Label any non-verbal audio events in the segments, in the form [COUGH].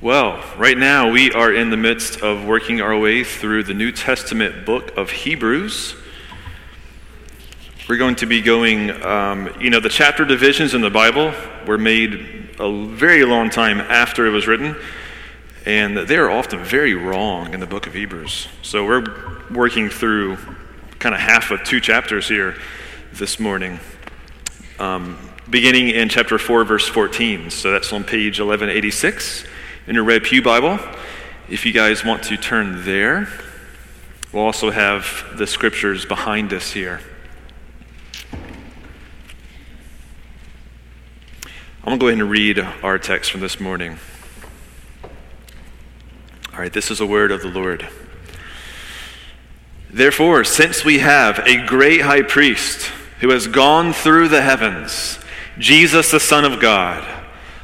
Well, right now we are in the midst of working our way through the New Testament book of Hebrews. We're going to be going, um, you know, the chapter divisions in the Bible were made a very long time after it was written, and they are often very wrong in the book of Hebrews. So we're working through kind of half of two chapters here this morning. Um, beginning in chapter 4, verse 14. So that's on page 1186 in your Red Pew Bible. If you guys want to turn there, we'll also have the scriptures behind us here. I'm going to go ahead and read our text from this morning. All right, this is a word of the Lord. Therefore, since we have a great high priest who has gone through the heavens, Jesus, the Son of God,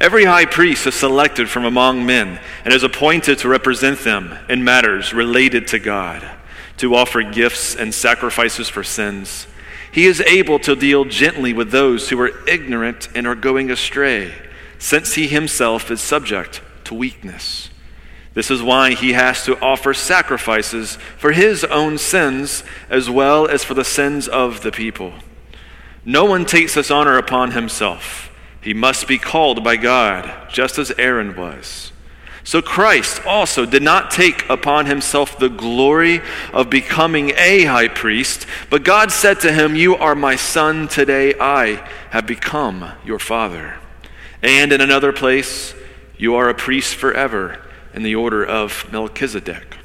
Every high priest is selected from among men and is appointed to represent them in matters related to God, to offer gifts and sacrifices for sins. He is able to deal gently with those who are ignorant and are going astray, since he himself is subject to weakness. This is why he has to offer sacrifices for his own sins as well as for the sins of the people. No one takes this honor upon himself he must be called by God, just as Aaron was. So Christ also did not take upon himself the glory of becoming a high priest, but God said to him, You are my son, today I have become your father. And in another place, you are a priest forever in the order of Melchizedek.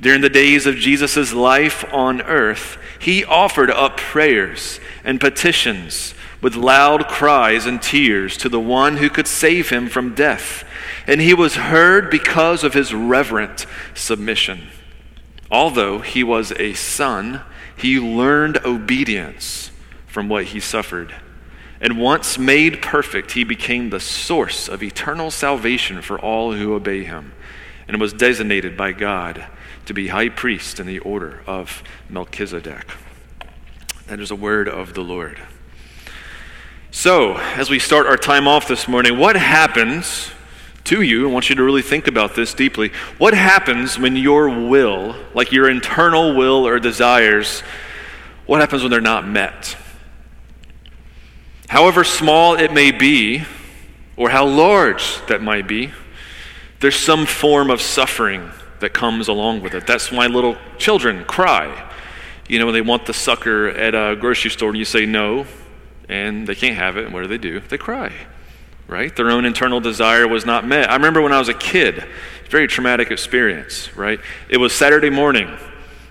During the days of Jesus' life on earth, he offered up prayers and petitions with loud cries and tears to the one who could save him from death. And he was heard because of his reverent submission. Although he was a son, he learned obedience from what he suffered. And once made perfect, he became the source of eternal salvation for all who obey him, and was designated by God to be high priest in the order of Melchizedek. That is a word of the Lord. So, as we start our time off this morning, what happens to you? I want you to really think about this deeply. What happens when your will, like your internal will or desires, what happens when they're not met? However small it may be, or how large that might be, there's some form of suffering that comes along with it. That's why little children cry. You know, when they want the sucker at a grocery store and you say no, and they can't have it. And what do they do? They cry, right? Their own internal desire was not met. I remember when I was a kid, a very traumatic experience, right? It was Saturday morning.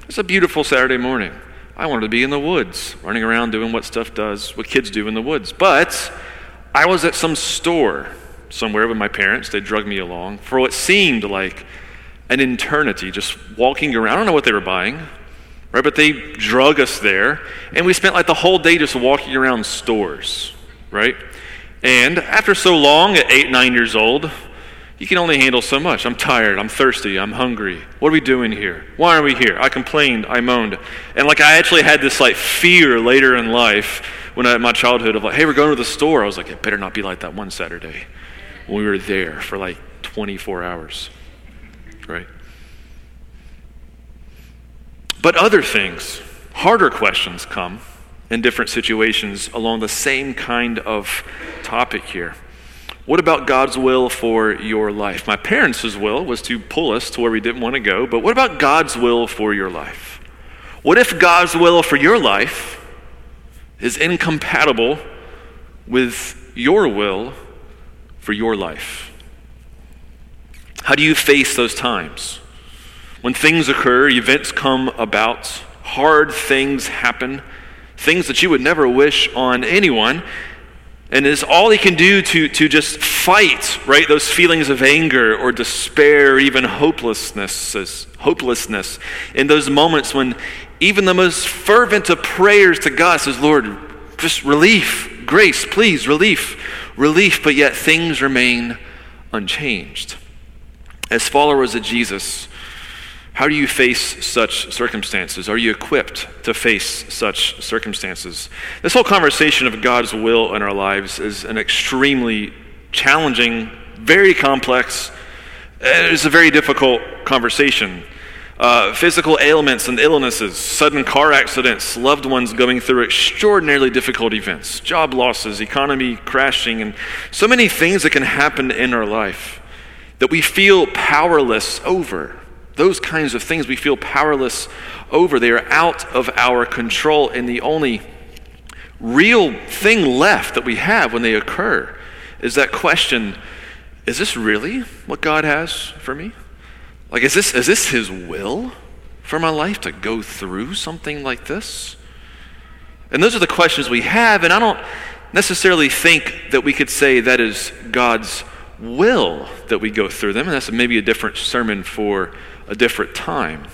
It's a beautiful Saturday morning. I wanted to be in the woods, running around doing what stuff does, what kids do in the woods. But I was at some store somewhere with my parents. They drugged me along for what seemed like an eternity, just walking around. I don't know what they were buying right? But they drug us there, and we spent like the whole day just walking around stores, right? And after so long, at eight, nine years old, you can only handle so much. I'm tired. I'm thirsty. I'm hungry. What are we doing here? Why are we here? I complained. I moaned. And like I actually had this like fear later in life when I had my childhood of like, hey, we're going to the store. I was like, it better not be like that one Saturday when we were there for like 24 hours, right? But other things, harder questions come in different situations along the same kind of topic here. What about God's will for your life? My parents' will was to pull us to where we didn't want to go, but what about God's will for your life? What if God's will for your life is incompatible with your will for your life? How do you face those times? When things occur, events come about, hard things happen, things that you would never wish on anyone, And it's all he can do to, to just fight, right, those feelings of anger or despair even hopelessness, hopelessness in those moments when even the most fervent of prayers to God says, Lord, just relief, grace, please, relief, relief, but yet things remain unchanged. As followers of Jesus, how do you face such circumstances? Are you equipped to face such circumstances? This whole conversation of God's will in our lives is an extremely challenging, very complex, it's a very difficult conversation. Uh, physical ailments and illnesses, sudden car accidents, loved ones going through extraordinarily difficult events, job losses, economy crashing, and so many things that can happen in our life that we feel powerless over. Those kinds of things we feel powerless over. They are out of our control, and the only real thing left that we have when they occur is that question is this really what God has for me? Like, is this, is this His will for my life to go through something like this? And those are the questions we have, and I don't necessarily think that we could say that is God's will that we go through them, and that's maybe a different sermon for a different time.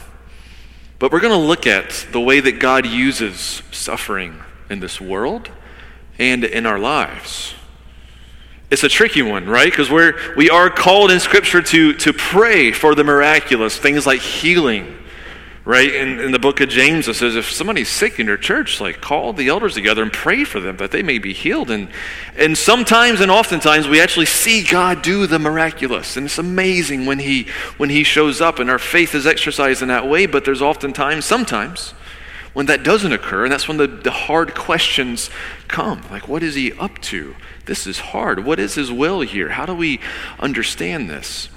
But we're going to look at the way that God uses suffering in this world and in our lives. It's a tricky one, right? Because we're we are called in Scripture to to pray for the miraculous, things like healing, right? In, in the book of James, it says if somebody's sick in your church, like call the elders together and pray for them that they may be healed. And and sometimes and oftentimes we actually see God do the miraculous, and it's amazing when he when he shows up, and our faith is exercised in that way. But there's oftentimes, sometimes when that doesn't occur, and that's when the, the hard questions come. Like, what is he up to? This is hard. What is his will here? How do we understand this?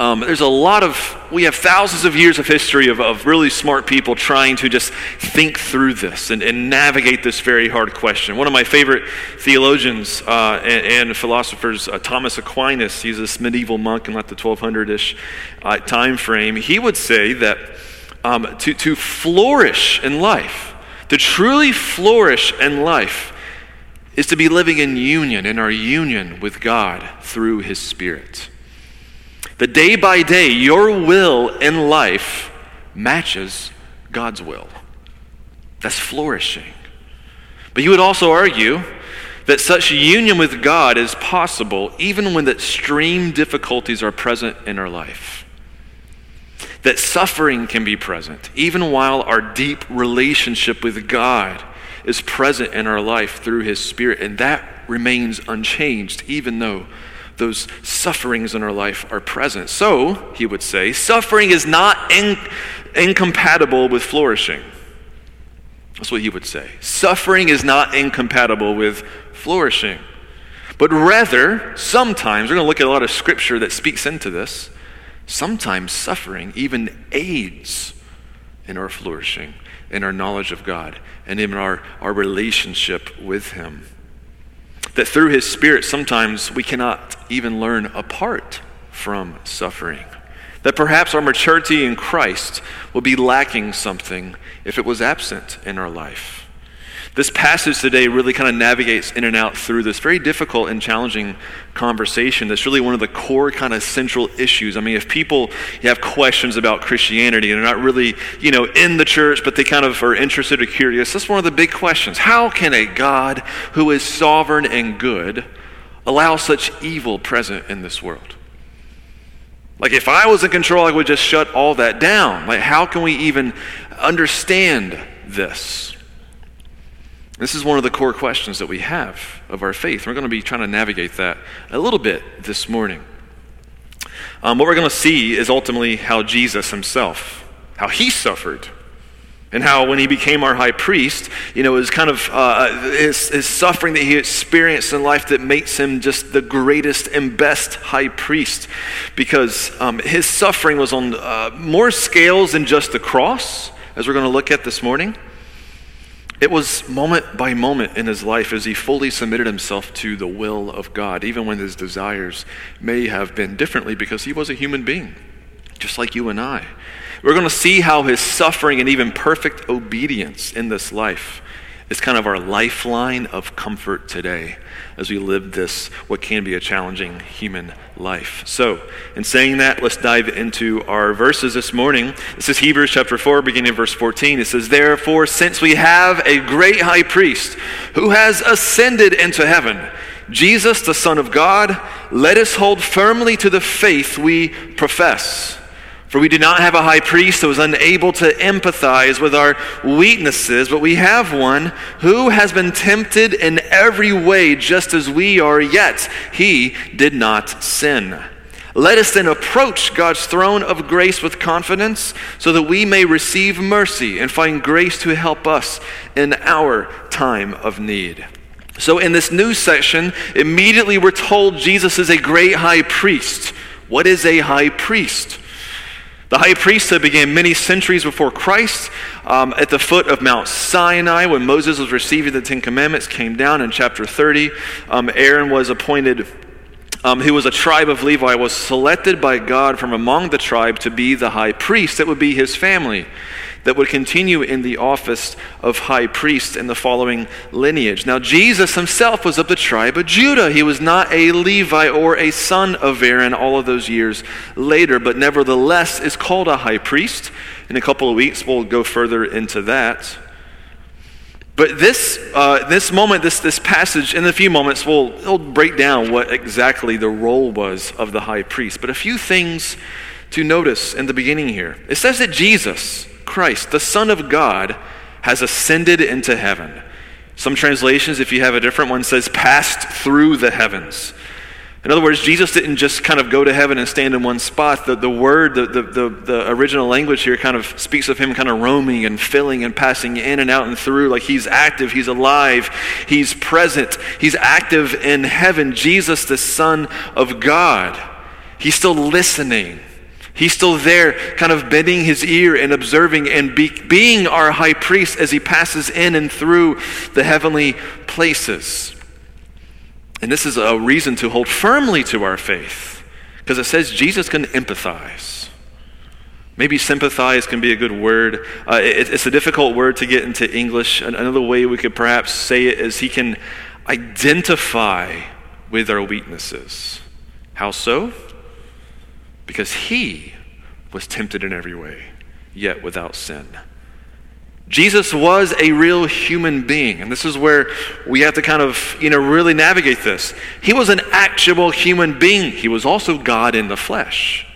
Um, there's a lot of, we have thousands of years of history of, of really smart people trying to just think through this and, and navigate this very hard question. One of my favorite theologians uh, and, and, philosophers, uh, Thomas Aquinas, he's this medieval monk in like the 1200 ish uh, time frame, he would say that um, to, to flourish in life, to truly flourish in life, is to be living in union, in our union with God through His Spirit. The day by day, your will in life matches God's will. That's flourishing. But you would also argue that such union with God is possible even when extreme difficulties are present in our life that suffering can be present, even while our deep relationship with God is present in our life through His Spirit. And that remains unchanged, even though those sufferings in our life are present. So, he would say, suffering is not in, incompatible with flourishing. That's what he would say. Suffering is not incompatible with flourishing. But rather, sometimes, we're going to look at a lot of scripture that speaks into this sometimes suffering even aids in our flourishing, in our knowledge of God, and in our, our relationship with Him. That through His Spirit, sometimes we cannot even learn apart from suffering. That perhaps our maturity in Christ will be lacking something if it was absent in our life. This passage today really kind of navigates in and out through this very difficult and challenging conversation that's really one of the core kind of central issues. I mean, if people have questions about Christianity and they're not really, you know, in the church, but they kind of are interested or curious, that's one of the big questions. How can a God who is sovereign and good allow such evil present in this world? Like, if I was in control, I would just shut all that down. Like, how can we even understand this? This is one of the core questions that we have of our faith. We're going to be trying to navigate that a little bit this morning. Um, what we're going to see is ultimately how Jesus himself, how he suffered, and how when he became our high priest, you know, it was kind of uh, his, his suffering that he experienced in life that makes him just the greatest and best high priest, because um, his suffering was on uh, more scales than just the cross, as we're going to look at this morning. It was moment by moment in his life as he fully submitted himself to the will of God, even when his desires may have been differently because he was a human being, just like you and I. We're going to see how his suffering and even perfect obedience in this life is kind of our lifeline of comfort today as we live this, what can be a challenging human life. So, in saying that, let's dive into our verses this morning. This is Hebrews chapter 4, beginning of verse 14. It says, Therefore, since we have a great high priest who has ascended into heaven, Jesus, the Son of God, let us hold firmly to the faith we profess. For we do not have a high priest who is unable to empathize with our weaknesses, but we have one who has been tempted in every way just as we are, yet he did not sin. Let us then approach God's throne of grace with confidence so that we may receive mercy and find grace to help us in our time of need. So, in this new section, immediately we're told Jesus is a great high priest. What is a high priest? The high priesthood began many centuries before Christ um, at the foot of Mount Sinai when Moses was receiving the Ten Commandments, came down in chapter 30. Um, Aaron was appointed, um, who was a tribe of Levi, was selected by God from among the tribe to be the high priest. That would be his family that would continue in the office of high priest in the following lineage. Now, Jesus himself was of the tribe of Judah. He was not a Levi or a son of Aaron all of those years later, but nevertheless is called a high priest. In a couple of weeks, we'll go further into that. But this, uh, this moment, this, this passage, in a few moments, we'll, we'll break down what exactly the role was of the high priest. But a few things to notice in the beginning here. It says that Jesus, Christ, the Son of God, has ascended into heaven. Some translations, if you have a different one, says passed through the heavens. In other words, Jesus didn't just kind of go to heaven and stand in one spot. The, the word, the, the, the, the, original language here kind of speaks of him kind of roaming and filling and passing in and out and through. Like he's active, he's alive, he's present, he's active in heaven. Jesus, the Son of God, he's still listening. He's still there, kind of bending his ear and observing and be, being our high priest as he passes in and through the heavenly places. And this is a reason to hold firmly to our faith because it says Jesus can empathize. Maybe sympathize can be a good word. Uh, it, it's a difficult word to get into English. Another way we could perhaps say it is he can identify with our weaknesses. How so? Because he was tempted in every way, yet without sin. Jesus was a real human being, and this is where we have to kind of, you know, really navigate this. He was an actual human being. He was also God in the flesh.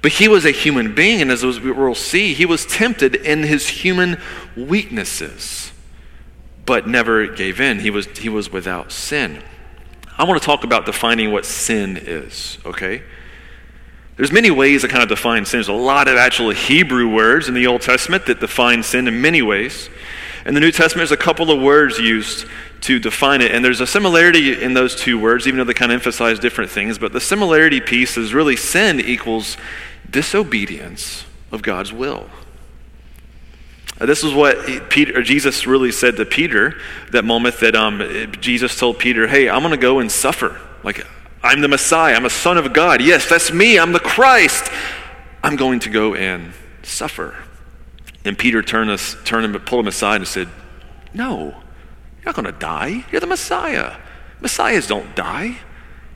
But he was a human being, and as we'll see, he was tempted in his human weaknesses, but never gave in. He was, he was without sin. I want to talk about defining what sin is, okay? There's many ways to kind of define sin. There's a lot of actual Hebrew words in the Old Testament that define sin in many ways. In the New Testament, there's a couple of words used to define it, and there's a similarity in those two words, even though they kind of emphasize different things. But the similarity piece is really sin equals disobedience of God's will. Uh, this is what Peter, Jesus really said to Peter that moment that um, Jesus told Peter, Hey, I'm going to go and suffer. Like, I'm the Messiah. I'm a son of God. Yes, that's me. I'm the Christ. I'm going to go and suffer. And Peter turned, us, turned him, pulled him aside and said, No, you're not going to die. You're the Messiah. Messiahs don't die,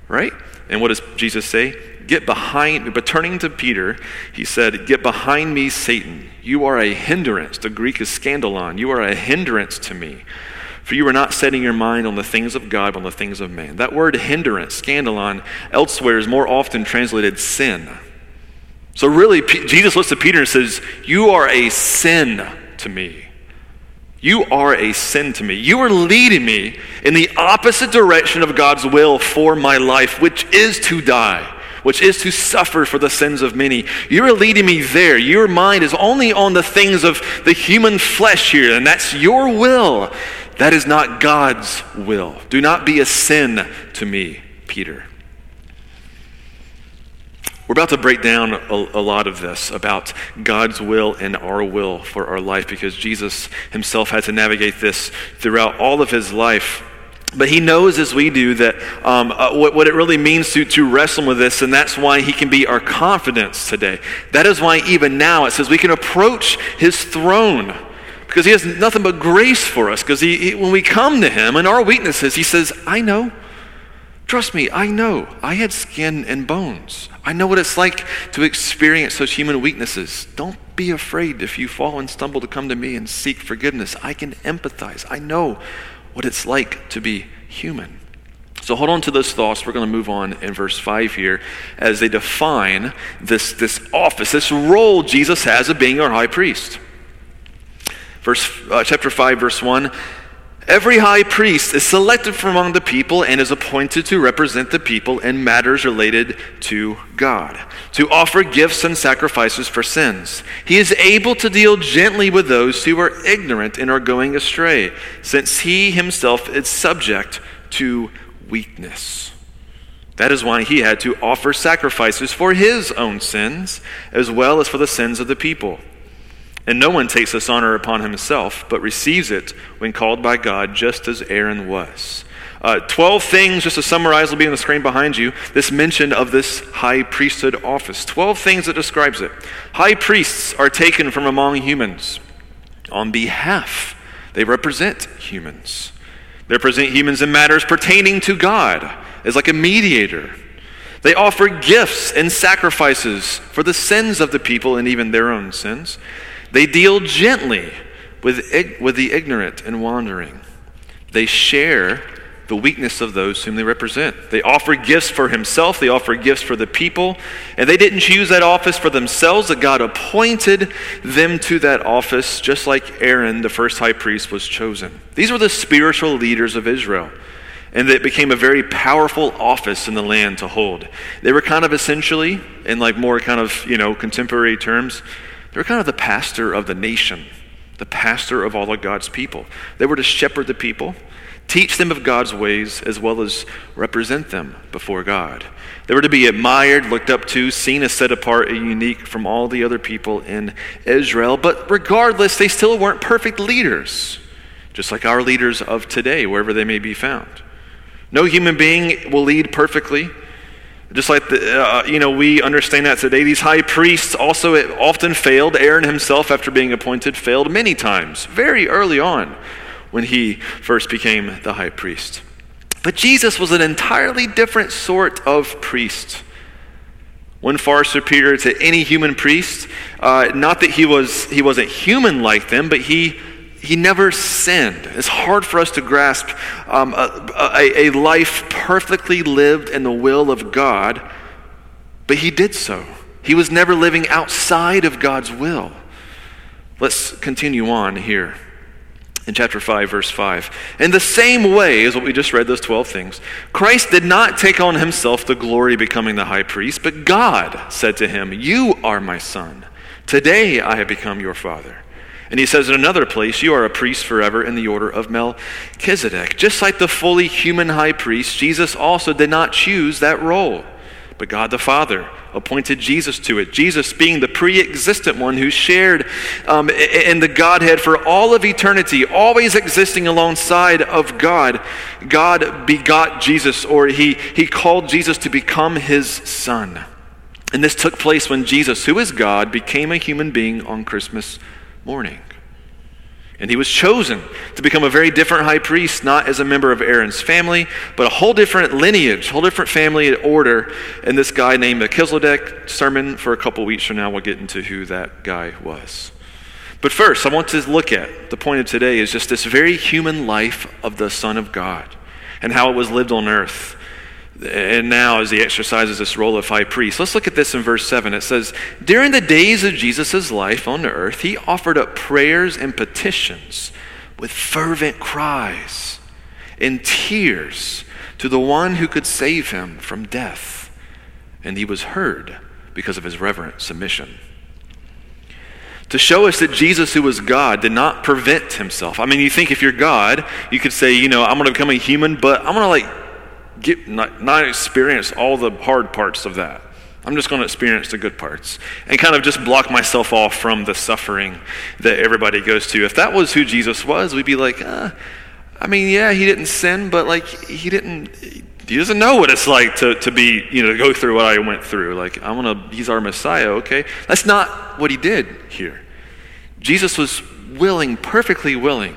right? And what does Jesus say? Get behind, me. but turning to Peter, he said, Get behind me, Satan. You are a hindrance. The Greek is scandalon. You are a hindrance to me. For you are not setting your mind on the things of God, but on the things of man. That word hindrance, scandalon, elsewhere is more often translated sin. So really, P- Jesus looks at Peter and says, You are a sin to me. You are a sin to me. You are leading me in the opposite direction of God's will for my life, which is to die which is to suffer for the sins of many. You're leading me there. Your mind is only on the things of the human flesh here, and that's your will. That is not God's will. Do not be a sin to me, Peter. We're about to break down a, a, lot of this about God's will and our will for our life because Jesus himself had to navigate this throughout all of his life. But he knows, as we do, that um, uh, what, what it really means to, to wrestle with this, and that's why he can be our confidence today. That is why, even now, it says we can approach his throne because he has nothing but grace for us. Because he, he, when we come to him and our weaknesses, he says, I know. Trust me, I know. I had skin and bones. I know what it's like to experience those human weaknesses. Don't be afraid if you fall and stumble to come to me and seek forgiveness. I can empathize. I know what it's like to be human. So hold on to those thoughts. We're going to move on in verse 5 here as they define this, this office, this role Jesus has of being our high priest. Verse, uh, chapter 5, verse 1 Every high priest is selected from among the people and is appointed to represent the people in matters related to God, to offer gifts and sacrifices for sins. He is able to deal gently with those who are ignorant and are going astray, since he himself is subject to weakness. That is why he had to offer sacrifices for his own sins, as well as for the sins of the people. And no one takes this honor upon himself, but receives it when called by God, just as Aaron was. Uh, 12 things, just to summarize, will be on the screen behind you. This mention of this high priesthood office. 12 things that describes it. High priests are taken from among humans on behalf, they represent humans. They represent humans in matters pertaining to God as like a mediator. They offer gifts and sacrifices for the sins of the people and even their own sins. They deal gently with, with the ignorant and wandering. They share the weakness of those whom they represent. They offer gifts for himself, they offer gifts for the people, and they didn't choose that office for themselves, that God appointed them to that office, just like Aaron, the first high priest, was chosen. These were the spiritual leaders of Israel. And it became a very powerful office in the land to hold. They were kind of essentially, in like more kind of, you know, contemporary terms, they were kind of the pastor of the nation, the pastor of all of God's people. They were to shepherd the people, teach them of God's ways, as well as represent them before God. They were to be admired, looked up to, seen as set apart and unique from all the other people in Israel. But regardless, they still weren't perfect leaders, just like our leaders of today, wherever they may be found. No human being will lead perfectly. Just like the, uh, you know, we understand that today. These high priests also often failed. Aaron himself, after being appointed, failed many times, very early on, when he first became the high priest. But Jesus was an entirely different sort of priest. One far superior to any human priest. Uh, not that he was he wasn't human like them, but he he never sinned. It's hard for us to grasp um, a, a, a life perfectly lived in the will of God, but he did so. He was never living outside of God's will. Let's continue on here in chapter 5, verse 5. In the same way as what we just read, those 12 things, Christ did not take on himself the glory becoming the high priest, but God said to him, You are my son. Today I have become your father. And he says in another place, You are a priest forever in the order of Melchizedek. Just like the fully human high priest, Jesus also did not choose that role, but God the Father appointed Jesus to it. Jesus being the pre existent one who shared um, in the Godhead for all of eternity, always existing alongside of God. God begot Jesus, or he, he called Jesus to become his son. And this took place when Jesus, who is God, became a human being on Christmas morning. And he was chosen to become a very different high priest, not as a member of Aaron's family, but a whole different lineage, whole different family order. And this guy named Melchizedek, sermon for a couple weeks from now, we'll get into who that guy was. But first, I want to look at the point of today is just this very human life of the Son of God and how it was lived on earth and now as he exercises this role of high priest. Let's look at this in verse 7. It says, During the days of Jesus' life on earth, he offered up prayers and petitions with fervent cries and tears to the one who could save him from death. And he was heard because of his reverent submission. To show us that Jesus, who was God, did not prevent himself. I mean, you think if you're God, you could say, you know, I'm going to become a human, but I'm going to like get, not, not experience all the hard parts of that. I'm just going to experience the good parts and kind of just block myself off from the suffering that everybody goes to. If that was who Jesus was, we'd be like, uh, I mean, yeah, he didn't sin, but like he didn't. He doesn't know what it's like to, to be, you know, to go through what I went through. Like, I want to, he's our Messiah, okay? That's not what he did here. Jesus was willing, perfectly willing,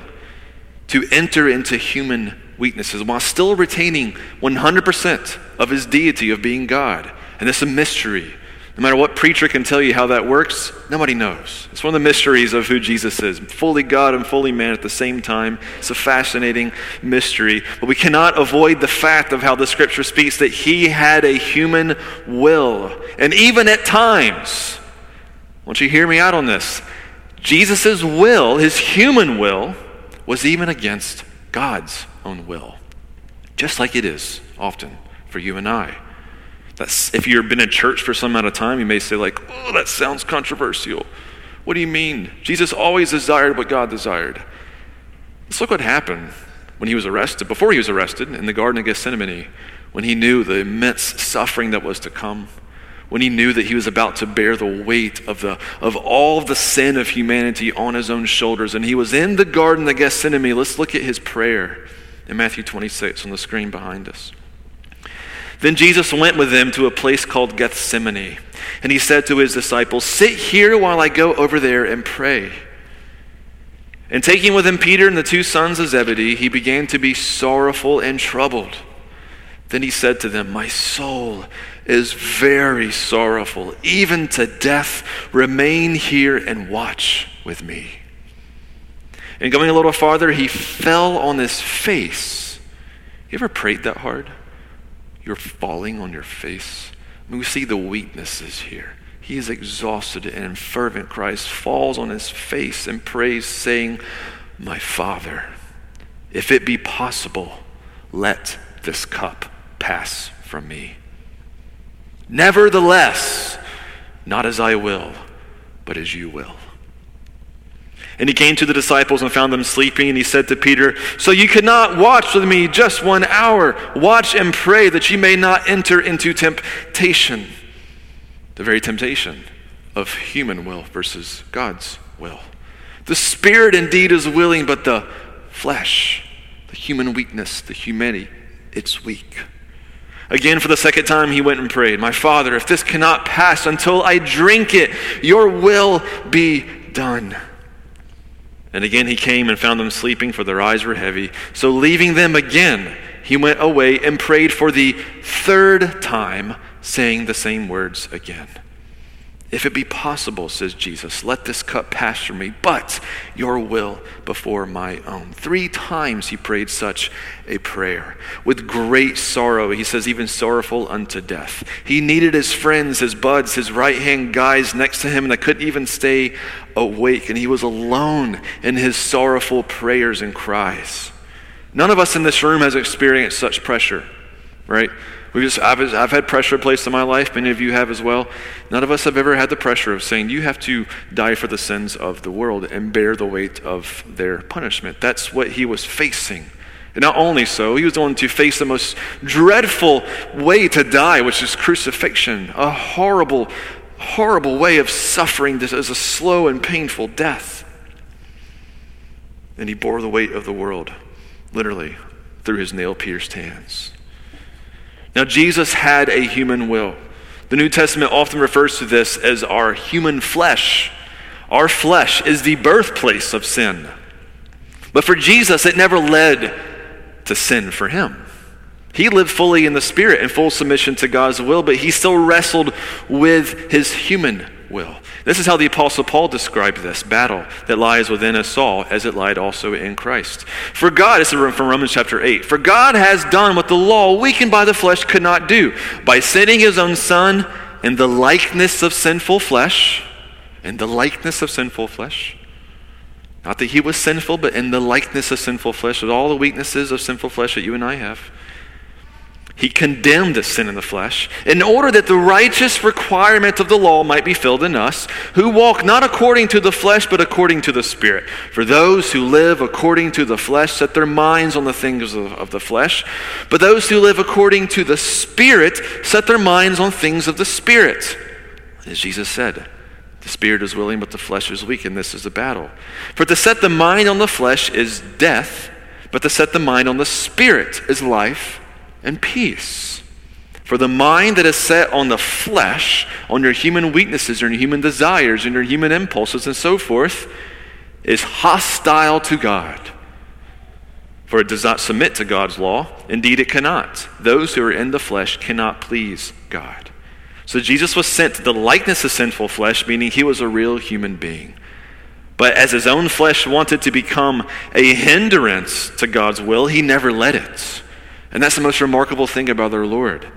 to enter into human weaknesses while still retaining 100% of his deity of being God. And is a mystery. No matter what preacher can tell you how that works, nobody knows. It's one of the mysteries of who Jesus is. Fully God and fully man at the same time. It's a fascinating mystery. But we cannot avoid the fact of how the scripture speaks that he had a human will. And even at times, won't you hear me out on this? Jesus' will, his human will, was even against God's own will. Just like it is often for you and I. That's, if you've been in church for some amount of time, you may say, like, oh, that sounds controversial. What do you mean? Jesus always desired what God desired. Let's look what happened when he was arrested, before he was arrested in the Garden of Gethsemane, when he knew the immense suffering that was to come, when he knew that he was about to bear the weight of, the, of all the sin of humanity on his own shoulders. And he was in the Garden of Gethsemane. Let's look at his prayer in Matthew 26 on the screen behind us. Then Jesus went with them to a place called Gethsemane, and he said to his disciples, Sit here while I go over there and pray. And taking with him Peter and the two sons of Zebedee, he began to be sorrowful and troubled. Then he said to them, My soul is very sorrowful, even to death. Remain here and watch with me. And going a little farther, he fell on his face. You ever prayed that hard? You're falling on your face. I mean, we see the weaknesses here. He is exhausted and in fervent cries, falls on his face and prays, saying, My Father, if it be possible, let this cup pass from me. Nevertheless, not as I will, but as you will. And he came to the disciples and found them sleeping, and he said to Peter, So you cannot watch with me just one hour. Watch and pray that you may not enter into temptation. The very temptation of human will versus God's will. The spirit indeed is willing, but the flesh, the human weakness, the humanity, it's weak. Again, for the second time, he went and prayed, My Father, if this cannot pass until I drink it, your will be done. And again he came and found them sleeping, for their eyes were heavy. So leaving them again, he went away and prayed for the third time, saying the same words again. If it be possible, says Jesus, let this cup pass from me, but your will before my own. Three times he prayed such a prayer. With great sorrow, he says, even sorrowful unto death. He needed his friends, his buds, his right hand guys next to him, and they couldn't even stay awake. And he was alone in his sorrowful prayers and cries. None of us in this room has experienced such pressure, right? We just, I've, I've had pressure placed in my life. Many of you have as well. None of us have ever had the pressure of saying, you have to die for the sins of the world and bear the weight of their punishment. That's what he was facing. And not only so, he was going to face the most dreadful way to die, which is crucifixion, a horrible, horrible way of suffering this as a slow and painful death. And he bore the weight of the world, literally, through his nail pierced hands. Now, Jesus had a human will. The New Testament often refers to this as our human flesh. Our flesh is the birthplace of sin. But for Jesus, it never led to sin for him. He lived fully in the Spirit in full submission to God's will, but he still wrestled with his human will. This is how the Apostle Paul described this battle that lies within us all, as it lied also in Christ. For God, this is from Romans chapter 8, for God has done what the law, weakened by the flesh, could not do. By sending his own Son in the likeness of sinful flesh, in the likeness of sinful flesh, not that he was sinful, but in the likeness of sinful flesh, with all the weaknesses of sinful flesh that you and I have he condemned the sin in the flesh in order that the righteous requirement of the law might be filled in us, who walk not according to the flesh, but according to the Spirit. For those who live according to the flesh set their minds on the things of, of the flesh, but those who live according to the Spirit set their minds on things of the Spirit. As Jesus said, the spirit is willing, but the flesh is weak, and this is the battle. For to set the mind on the flesh is death, but to set the mind on the spirit is life and peace. For the mind that is set on the flesh, on your human weaknesses, your human desires, and your human impulses, and so forth, is hostile to God. For it does not submit to God's law. Indeed, it cannot. Those who are in the flesh cannot please God. So Jesus was sent to the likeness of sinful flesh, meaning he was a real human being. But as his own flesh wanted to become a hindrance to God's will, he never let it. And that's the most remarkable thing about our Lord.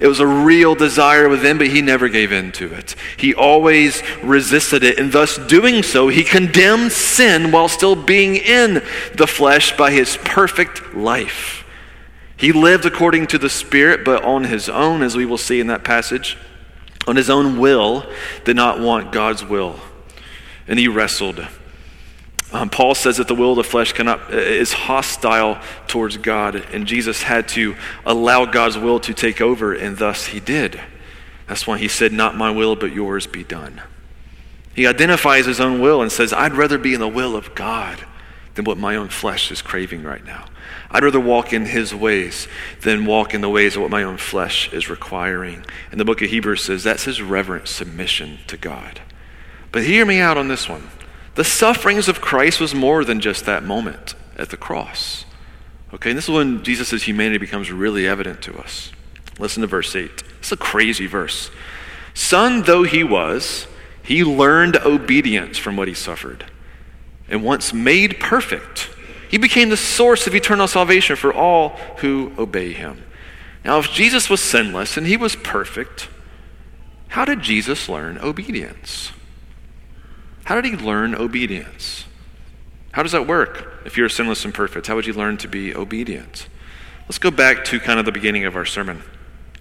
It was a real desire within, but he never gave in to it. He always resisted it, and thus doing so, he condemned sin while still being in the flesh by his perfect life. He lived according to the Spirit, but on his own, as we will see in that passage, on his own will, did not want God's will. And he wrestled um, Paul says that the will of the flesh cannot, is hostile towards God, and Jesus had to allow God's will to take over, and thus he did. That's why he said, Not my will, but yours be done. He identifies his own will and says, I'd rather be in the will of God than what my own flesh is craving right now. I'd rather walk in his ways than walk in the ways of what my own flesh is requiring. And the book of Hebrews says that's his reverent submission to God. But hear me out on this one. The sufferings of Christ was more than just that moment at the cross. Okay, and this is when Jesus' humanity becomes really evident to us. Listen to verse 8. It's a crazy verse. Son though he was, he learned obedience from what he suffered. And once made perfect, he became the source of eternal salvation for all who obey him. Now, if Jesus was sinless and he was perfect, how did Jesus learn obedience? How did he learn obedience? How does that work if you're sinless and perfect? How would you learn to be obedient? Let's go back to kind of the beginning of our sermon.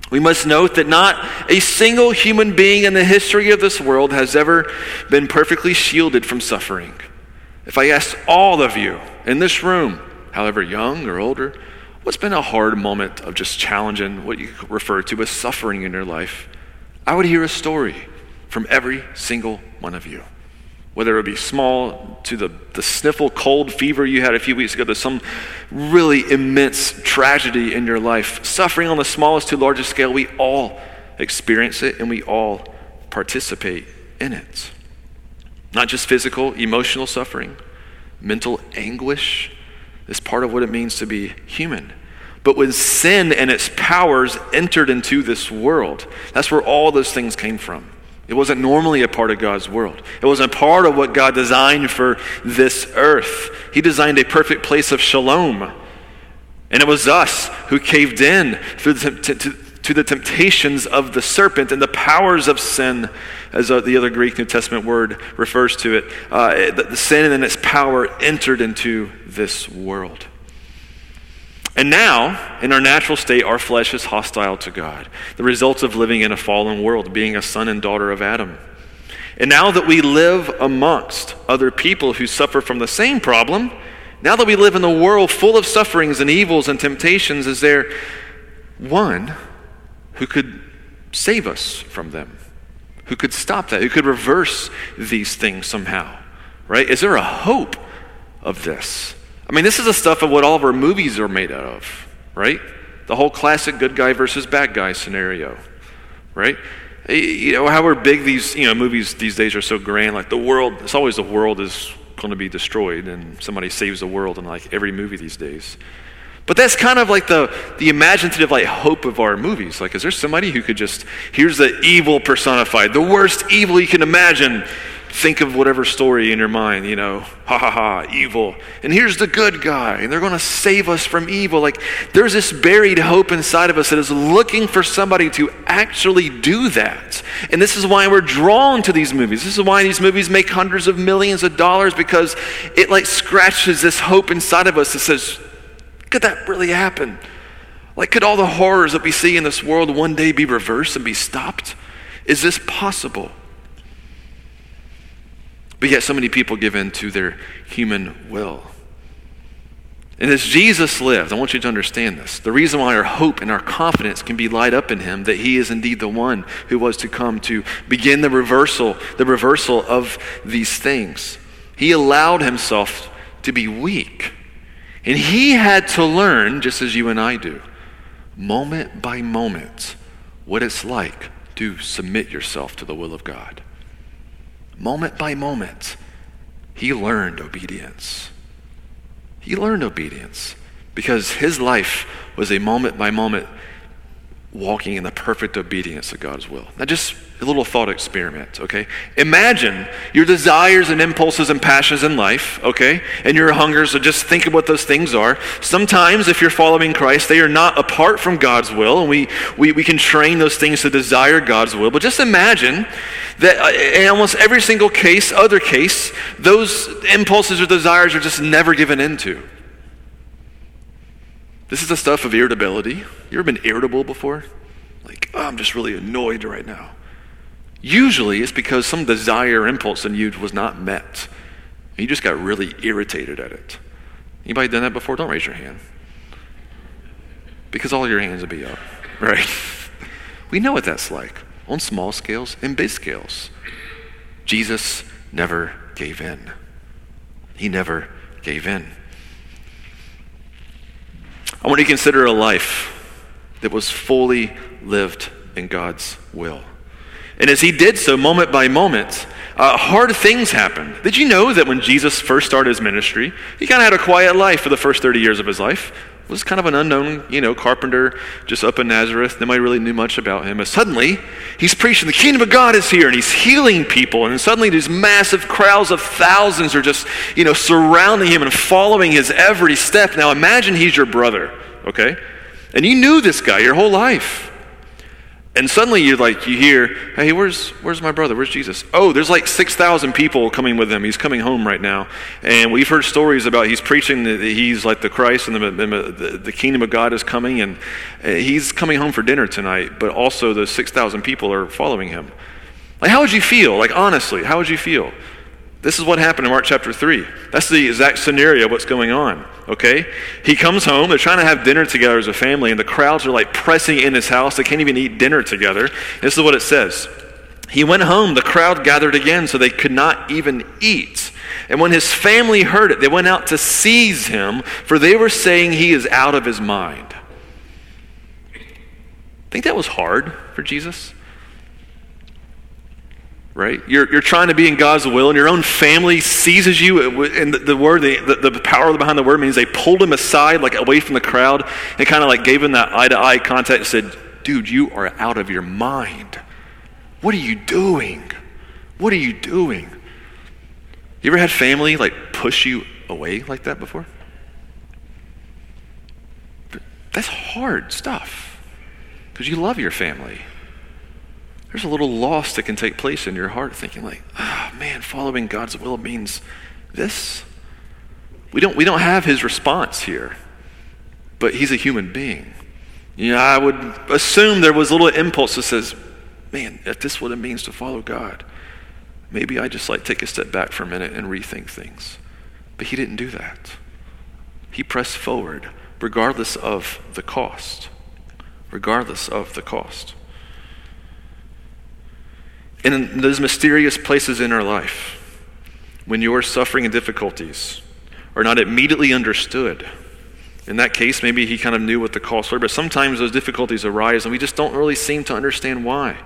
We must note that not a single human being in the history of this world has ever been perfectly shielded from suffering. If I asked all of you in this room, however young or older, what's been a hard moment of just challenging what you refer to as suffering in your life, I would hear a story from every single one of you whether it be small to the, the sniffle cold fever you had a few weeks ago to some really immense tragedy in your life, suffering on the smallest to largest scale, we all experience it and we all participate in it. Not just physical, emotional suffering, mental anguish is part of what it means to be human. But when sin and its powers entered into this world, that's where all those things came from. It wasn't normally a part of God's world. It wasn't a part of what God designed for this earth. He designed a perfect place of shalom. And it was us who caved in through the, to, to, to the temptations of the serpent and the powers of sin, as uh, the other Greek New Testament word refers to it. Uh, the sin and its power entered into this world. And now, in our natural state, our flesh is hostile to God, the result of living in a fallen world, being a son and daughter of Adam. And now that we live amongst other people who suffer from the same problem, now that we live in a world full of sufferings and evils and temptations, is there one who could save us from them? Who could stop that? Who could reverse these things somehow? Right? Is there a hope of this? I mean, this is the stuff of what all of our movies are made out of, right? The whole classic good guy versus bad guy scenario, right? You know, however big these, you know, movies these days are so grand, like the world, it's always the world is going to be destroyed and somebody saves the world in like every movie these days. But that's kind of like the, the imaginative like hope of our movies. Like, is there somebody who could just, here's the evil personified, the worst evil you can imagine think of whatever story in your mind, you know, ha ha ha, evil. And here's the good guy, and they're going to save us from evil. Like, there's this buried hope inside of us that is looking for somebody to actually do that. And this is why we're drawn to these movies. This is why these movies make hundreds of millions of dollars because it like scratches this hope inside of us that says, could that really happen? Like, could all the horrors that we see in this world one day be reversed and be stopped? Is this possible? But yet, so many people give in to their human will. And as Jesus lived, I want you to understand this. The reason why our hope and our confidence can be light up in him that he is indeed the one who was to come to begin the reversal, the reversal of these things. He allowed himself to be weak. And he had to learn, just as you and I do, moment by moment, what it's like to submit yourself to the will of God moment by moment. he learned obedience. He learned obedience because his life was a moment by moment walking in the perfect obedience of God's will. Now, just a little thought experiment, okay? Imagine your desires and impulses and passions in life, okay? And your hungers, so just think of what those things are. Sometimes, if you're following Christ, they are not apart from God's will, and we, we, we can train those things to desire God's will. But just imagine that uh, in almost every single case, other case, those impulses or desires are just never given into. This is the stuff of irritability. You ever been irritable before? Like, oh, I'm just really annoyed right now. Usually it's because some desire impulse in you was not met. And you just got really irritated at it. Anybody done that before? Don't raise your hand. Because all your hands would be up, [LAUGHS] right? we know what that's like on small scales and big scales. Jesus never gave in. He never gave in. I want you to consider a life that was fully lived in God's will. And as he did so, moment by moment, uh, hard things happened. Did you know that when Jesus first started his ministry, he kind of had a quiet life for the first 30 years of his life? Was kind of an unknown, you know, carpenter just up in Nazareth. Nobody really knew much about him. But suddenly, he's preaching, the kingdom of God is here, and he's healing people. And suddenly, these massive crowds of thousands are just, you know, surrounding him and following his every step. Now, imagine he's your brother, okay? And you knew this guy your whole life. And suddenly you're like, you hear, hey, where's, where's my brother? Where's Jesus? Oh, there's like 6,000 people coming with him. He's coming home right now. And we've heard stories about he's preaching that he's like the Christ and the, the, kingdom of God is coming. And uh, he's coming home for dinner tonight, but also those 6,000 people are following him. Like, how would you feel? Like, honestly, how would you feel? This is what happened in Mark chapter 3. That's the exact scenario of what's going on, okay? He comes home, they're trying to have dinner together as a family, and the crowds are like pressing in his house. They can't even eat dinner together. This is what it says. He went home, the crowd gathered again, so they could not even eat. And when his family heard it, they went out to seize him, for they were saying he is out of his mind. Think that was hard for Jesus? Right? You're, you're trying to be in God's will, and your own family seizes you. Uh, and the, the word, the, the, the, power behind the word means they pulled him aside, like away from the crowd, and kind of like gave him that eye to eye contact and said, Dude, you are out of your mind. What are you doing? What are you doing? You ever had family like push you away like that before? That's hard stuff because you love your family there's a little loss that can take place in your heart thinking like, oh, man, following God's will means this. We don't, we don't have his response here, but he's a human being. You know, I would assume there was a little impulse that says, man, if this is what it means to follow God, maybe I just like take a step back for a minute and rethink things. But he didn't do that. He pressed forward regardless of the cost. Regardless of the cost in those mysterious places in our life, when your suffering and difficulties are not immediately understood, in that case, maybe he kind of knew what the costs were, but sometimes those difficulties arise and we just don't really seem to understand why.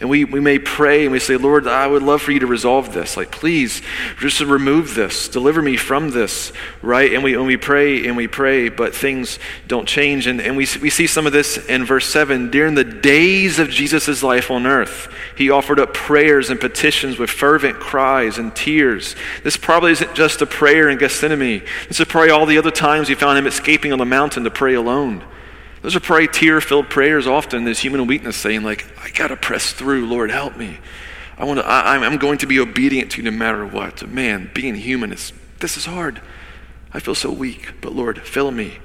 And we, we may pray and we say, Lord, I would love for you to resolve this. Like, please, just remove this. Deliver me from this, right? And we, and we pray and we pray, but things don't change. And, and we, we see some of this in verse 7. During the days of Jesus' life on earth, he offered up prayers and petitions with fervent cries and tears. This probably isn't just a prayer in Gethsemane. This is probably all the other times we found him escaping on the mountain to pray alone. Those are probably tear filled prayers often, this human weakness saying, like, I got to press through. Lord, help me. I want to, I, I'm going to be obedient to you no matter what. Man, being human is, this is hard. I feel so weak, but Lord, fill me.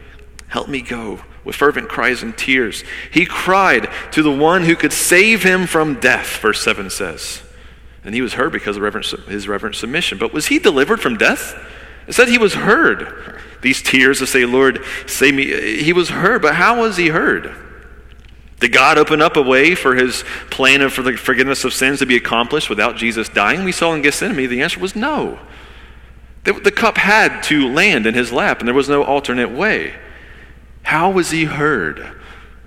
Help me go with fervent cries and tears. He cried to the one who could save him from death, verse 7 says. And he was heard because of his reverent submission. But was he delivered from death? It said he was heard. These tears to say, Lord, save me. He was heard, but how was he heard? Did God open up a way for his plan of for the forgiveness of sins to be accomplished without Jesus dying? We saw in Gethsemane the answer was no. The, the cup had to land in his lap, and there was no alternate way. How was he heard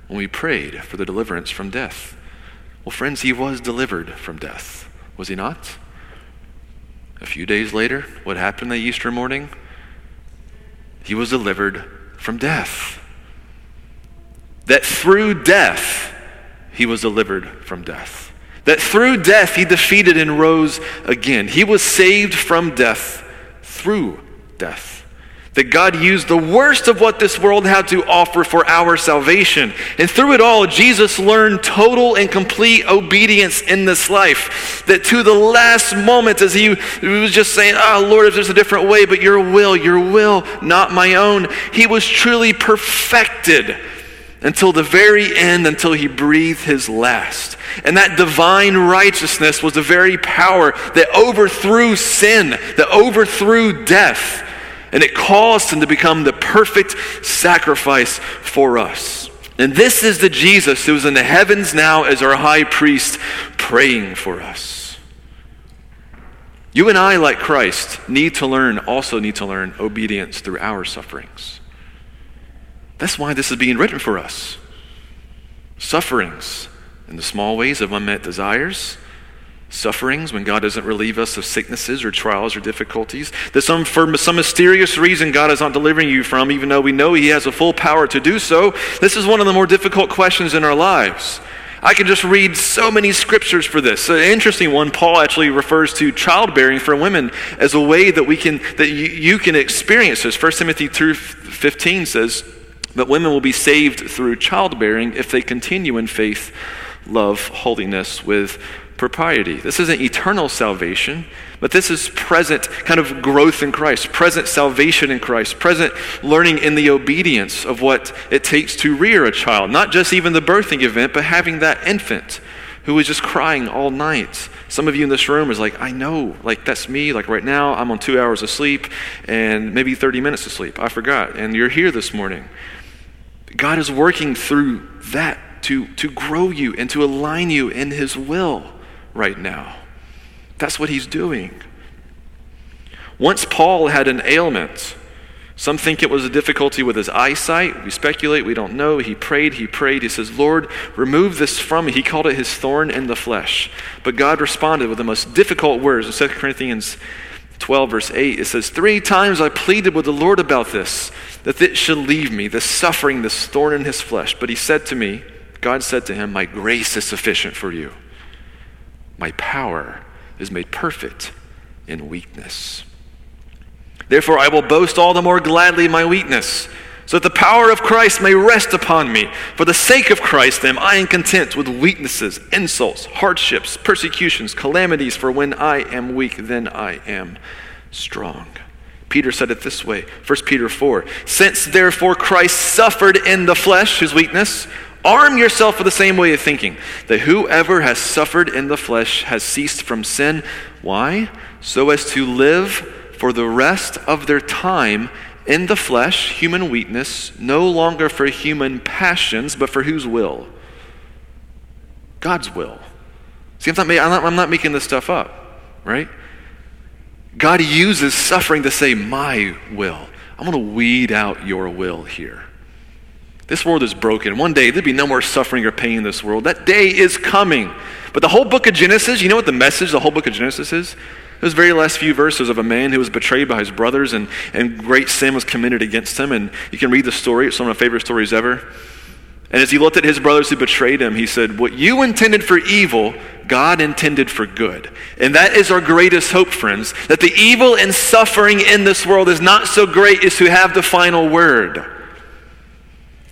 when we prayed for the deliverance from death? Well, friends, he was delivered from death, was he not? A few days later, what happened that Easter morning? He was delivered from death. That through death, he was delivered from death. That through death, he defeated and rose again. He was saved from death through death that God used the worst of what this world had to offer for our salvation. And through it all, Jesus learned total and complete obedience in this life. That to the last moment, as he, was just saying, Oh, Lord, if there's a different way, but your will, your will, not my own, he was truly perfected until the very end, until he breathed his last. And that divine righteousness was the very power that overthrew sin, that overthrew death and it caused him to become the perfect sacrifice for us. And this is the Jesus who is in the heavens now as our high priest praying for us. You and I, like Christ, need to learn, also need to learn obedience through our sufferings. That's why this is being written for us. Sufferings in the small ways of unmet desires, sufferings, when God doesn't relieve us of sicknesses or trials or difficulties, that some, for some mysterious reason God is not delivering you from, even though we know He has a full power to do so, this is one of the more difficult questions in our lives. I can just read so many scriptures for this. An interesting one, Paul actually refers to childbearing for women as a way that we can that you, you can experience this. 1 Timothy 2:15 says, "But women will be saved through childbearing if they continue in faith, love, holiness with propriety. This isn't eternal salvation, but this is present kind of growth in Christ, present salvation in Christ, present learning in the obedience of what it takes to rear a child. Not just even the birthing event, but having that infant who is just crying all night. Some of you in this room is like, I know, like that's me. Like right now, I'm on two hours of sleep and maybe 30 minutes of sleep. I forgot. And you're here this morning. God is working through that to, to grow you and to align you in His will right now. That's what he's doing. Once Paul had an ailment. Some think it was a difficulty with his eyesight. We speculate, we don't know. He prayed, he prayed. He says, Lord, remove this from me. He called it his thorn in the flesh. But God responded with the most difficult words in 2 Corinthians 12, verse 8. It says, Three times I pleaded with the Lord about this, that it should leave me, this suffering, this thorn in his flesh. But he said to me, God said to him, My grace is sufficient for you my power is made perfect in weakness. Therefore, I will boast all the more gladly in my weakness, so that the power of Christ may rest upon me. For the sake of Christ, am I am content with weaknesses, insults, hardships, persecutions, calamities, for when I am weak, then I am strong. Peter said it this way 1 Peter 4 Since therefore Christ suffered in the flesh, his weakness, Arm yourself with the same way of thinking that whoever has suffered in the flesh has ceased from sin. Why? So as to live for the rest of their time in the flesh, human weakness, no longer for human passions, but for whose will? God's will. See, I'm not, I'm not, I'm not making this stuff up, right? God uses suffering to say, My will. I'm going to weed out your will here. This world is broken. One day there'll be no more suffering or pain in this world. That day is coming. But the whole book of Genesis, you know what the message the whole book of Genesis is? Those very last few verses of a man who was betrayed by his brothers and, and great sin was committed against him. And you can read the story. It's one of my favorite stories ever. And as he looked at his brothers who betrayed him, he said, What you intended for evil, God intended for good. And that is our greatest hope, friends, that the evil and suffering in this world is not so great as to have the final word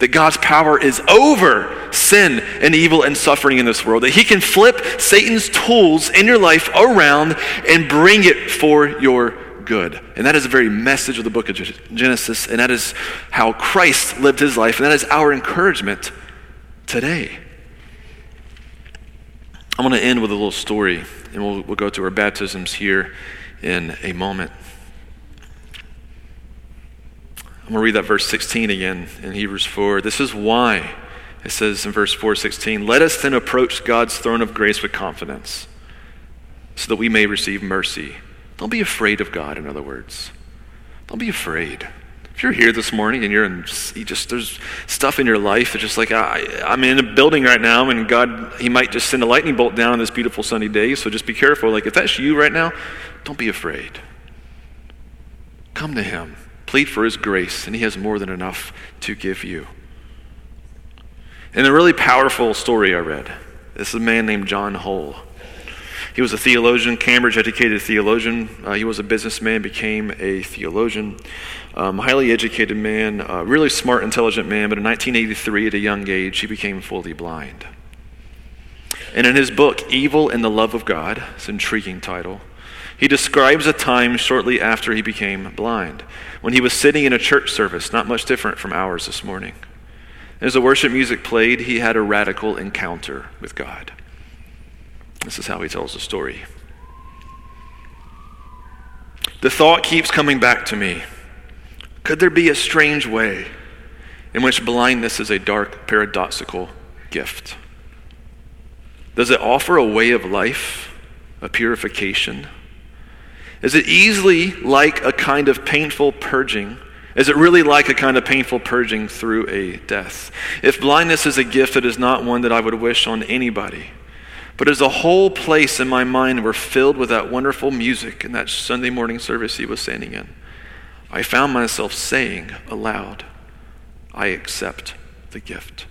that God's power is over sin and evil and suffering in this world, that He can flip Satan's tools in your life around and bring it for your good. And that is the very message of the book of Genesis, and that is how Christ lived His life, and that is our encouragement today. I'm going to end with a little story, and we'll, we'll go to our baptisms here in a moment. I'm going to read that verse 16 again in Hebrews 4. This is why it says in verse 416, Let us then approach God's throne of grace with confidence so that we may receive mercy. Don't be afraid of God, in other words. Don't be afraid. If you're here this morning and you're in, you just there's stuff in your life that's just like I, I'm in a building right now, and God, He might just send a lightning bolt down on this beautiful sunny day. So just be careful. Like if that's you right now, don't be afraid. Come to Him, plead for His grace, and He has more than enough to give you. In a really powerful story I read, this is a man named John Hull. He was a theologian, Cambridge educated theologian. Uh, he was a businessman, became a theologian, um, highly educated man, uh, really smart, intelligent man. But in 1983, at a young age, he became fully blind. And in his book, Evil and the Love of God, it's an intriguing title, he describes a time shortly after he became blind, when he was sitting in a church service, not much different from ours this morning. As the worship music played, he had a radical encounter with God. This is how he tells the story. The thought keeps coming back to me could there be a strange way in which blindness is a dark, paradoxical gift? Does it offer a way of life, a purification? Is it easily like a kind of painful purging? Is it really like a kind of painful purging through a death? If blindness is a gift, it is not one that I would wish on anybody. But as a whole place in my mind were filled with that wonderful music in that Sunday morning service he was standing in, I found myself saying aloud, I accept the gift.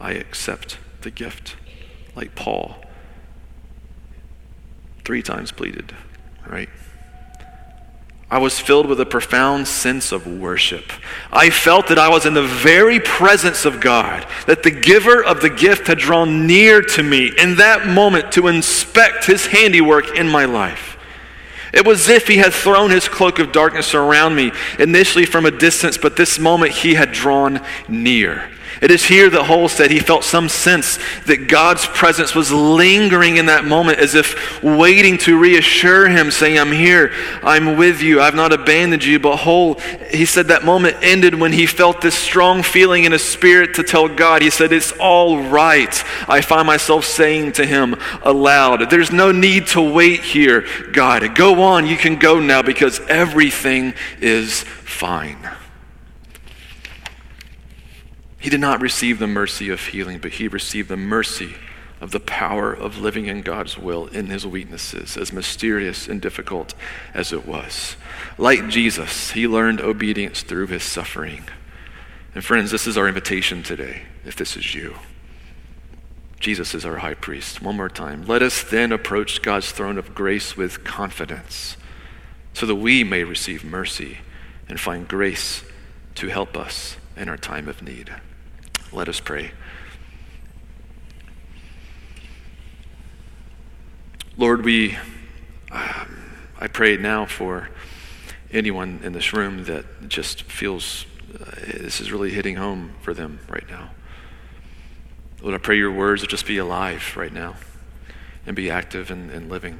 I accept the gift. Like Paul three times pleaded, right? I was filled with a profound sense of worship. I felt that I was in the very presence of God, that the giver of the gift had drawn near to me in that moment to inspect his handiwork in my life. It was as if he had thrown his cloak of darkness around me, initially from a distance, but this moment he had drawn near. It is here that Hull said he felt some sense that God's presence was lingering in that moment as if waiting to reassure him, saying, I'm here, I'm with you, I've not abandoned you. But Hull, he said that moment ended when he felt this strong feeling in his spirit to tell God. He said, It's all right. I find myself saying to him aloud, There's no need to wait here, God. Go on, you can go now because everything is fine. He did not receive the mercy of healing, but he received the mercy of the power of living in God's will in his weaknesses, as mysterious and difficult as it was. Like Jesus, he learned obedience through his suffering. And friends, this is our invitation today, if this is you. Jesus is our high priest. One more time. Let us then approach God's throne of grace with confidence so that we may receive mercy and find grace to help us in our time of need. Let us pray. Lord, we, um, I pray now for anyone in this room that just feels uh, this is really hitting home for them right now. Lord, I pray your words will just be alive right now and be active and, and living.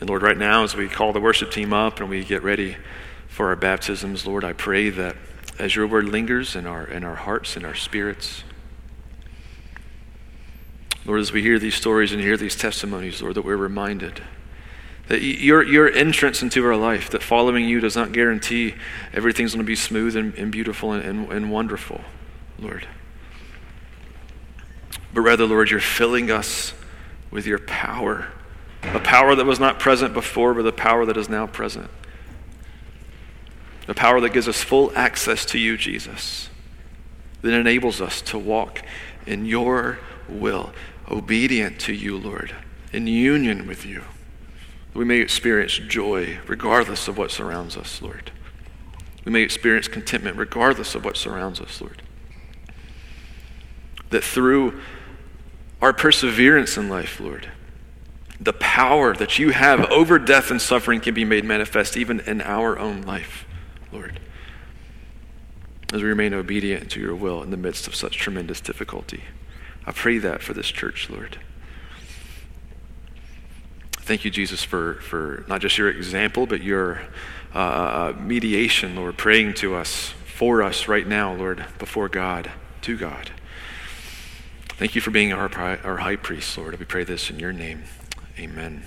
And Lord, right now, as we call the worship team up and we get ready for our baptisms, Lord, I pray that as your word lingers in our, in our hearts and our spirits. Lord, as we hear these stories and hear these testimonies, Lord, that we're reminded that your, your entrance into our life, that following you does not guarantee everything's going to be smooth and, and beautiful and, and, and wonderful, Lord. But rather, Lord, you're filling us with your power, a power that was not present before, but the power that is now present the power that gives us full access to you, Jesus, that enables us to walk in your will, obedient to you, Lord, in union with you. We may experience joy regardless of what surrounds us, Lord. We may experience contentment regardless of what surrounds us, Lord. That through our perseverance in life, Lord, the power that you have over death and suffering can be made manifest even in our own life. Lord, as we remain obedient to your will in the midst of such tremendous difficulty. I pray that for this church, Lord. Thank you, Jesus, for, for not just your example, but your uh, uh, mediation, Lord, praying to us, for us right now, Lord, before God, to God. Thank you for being our, our high priest, Lord. We pray this in your name. Amen.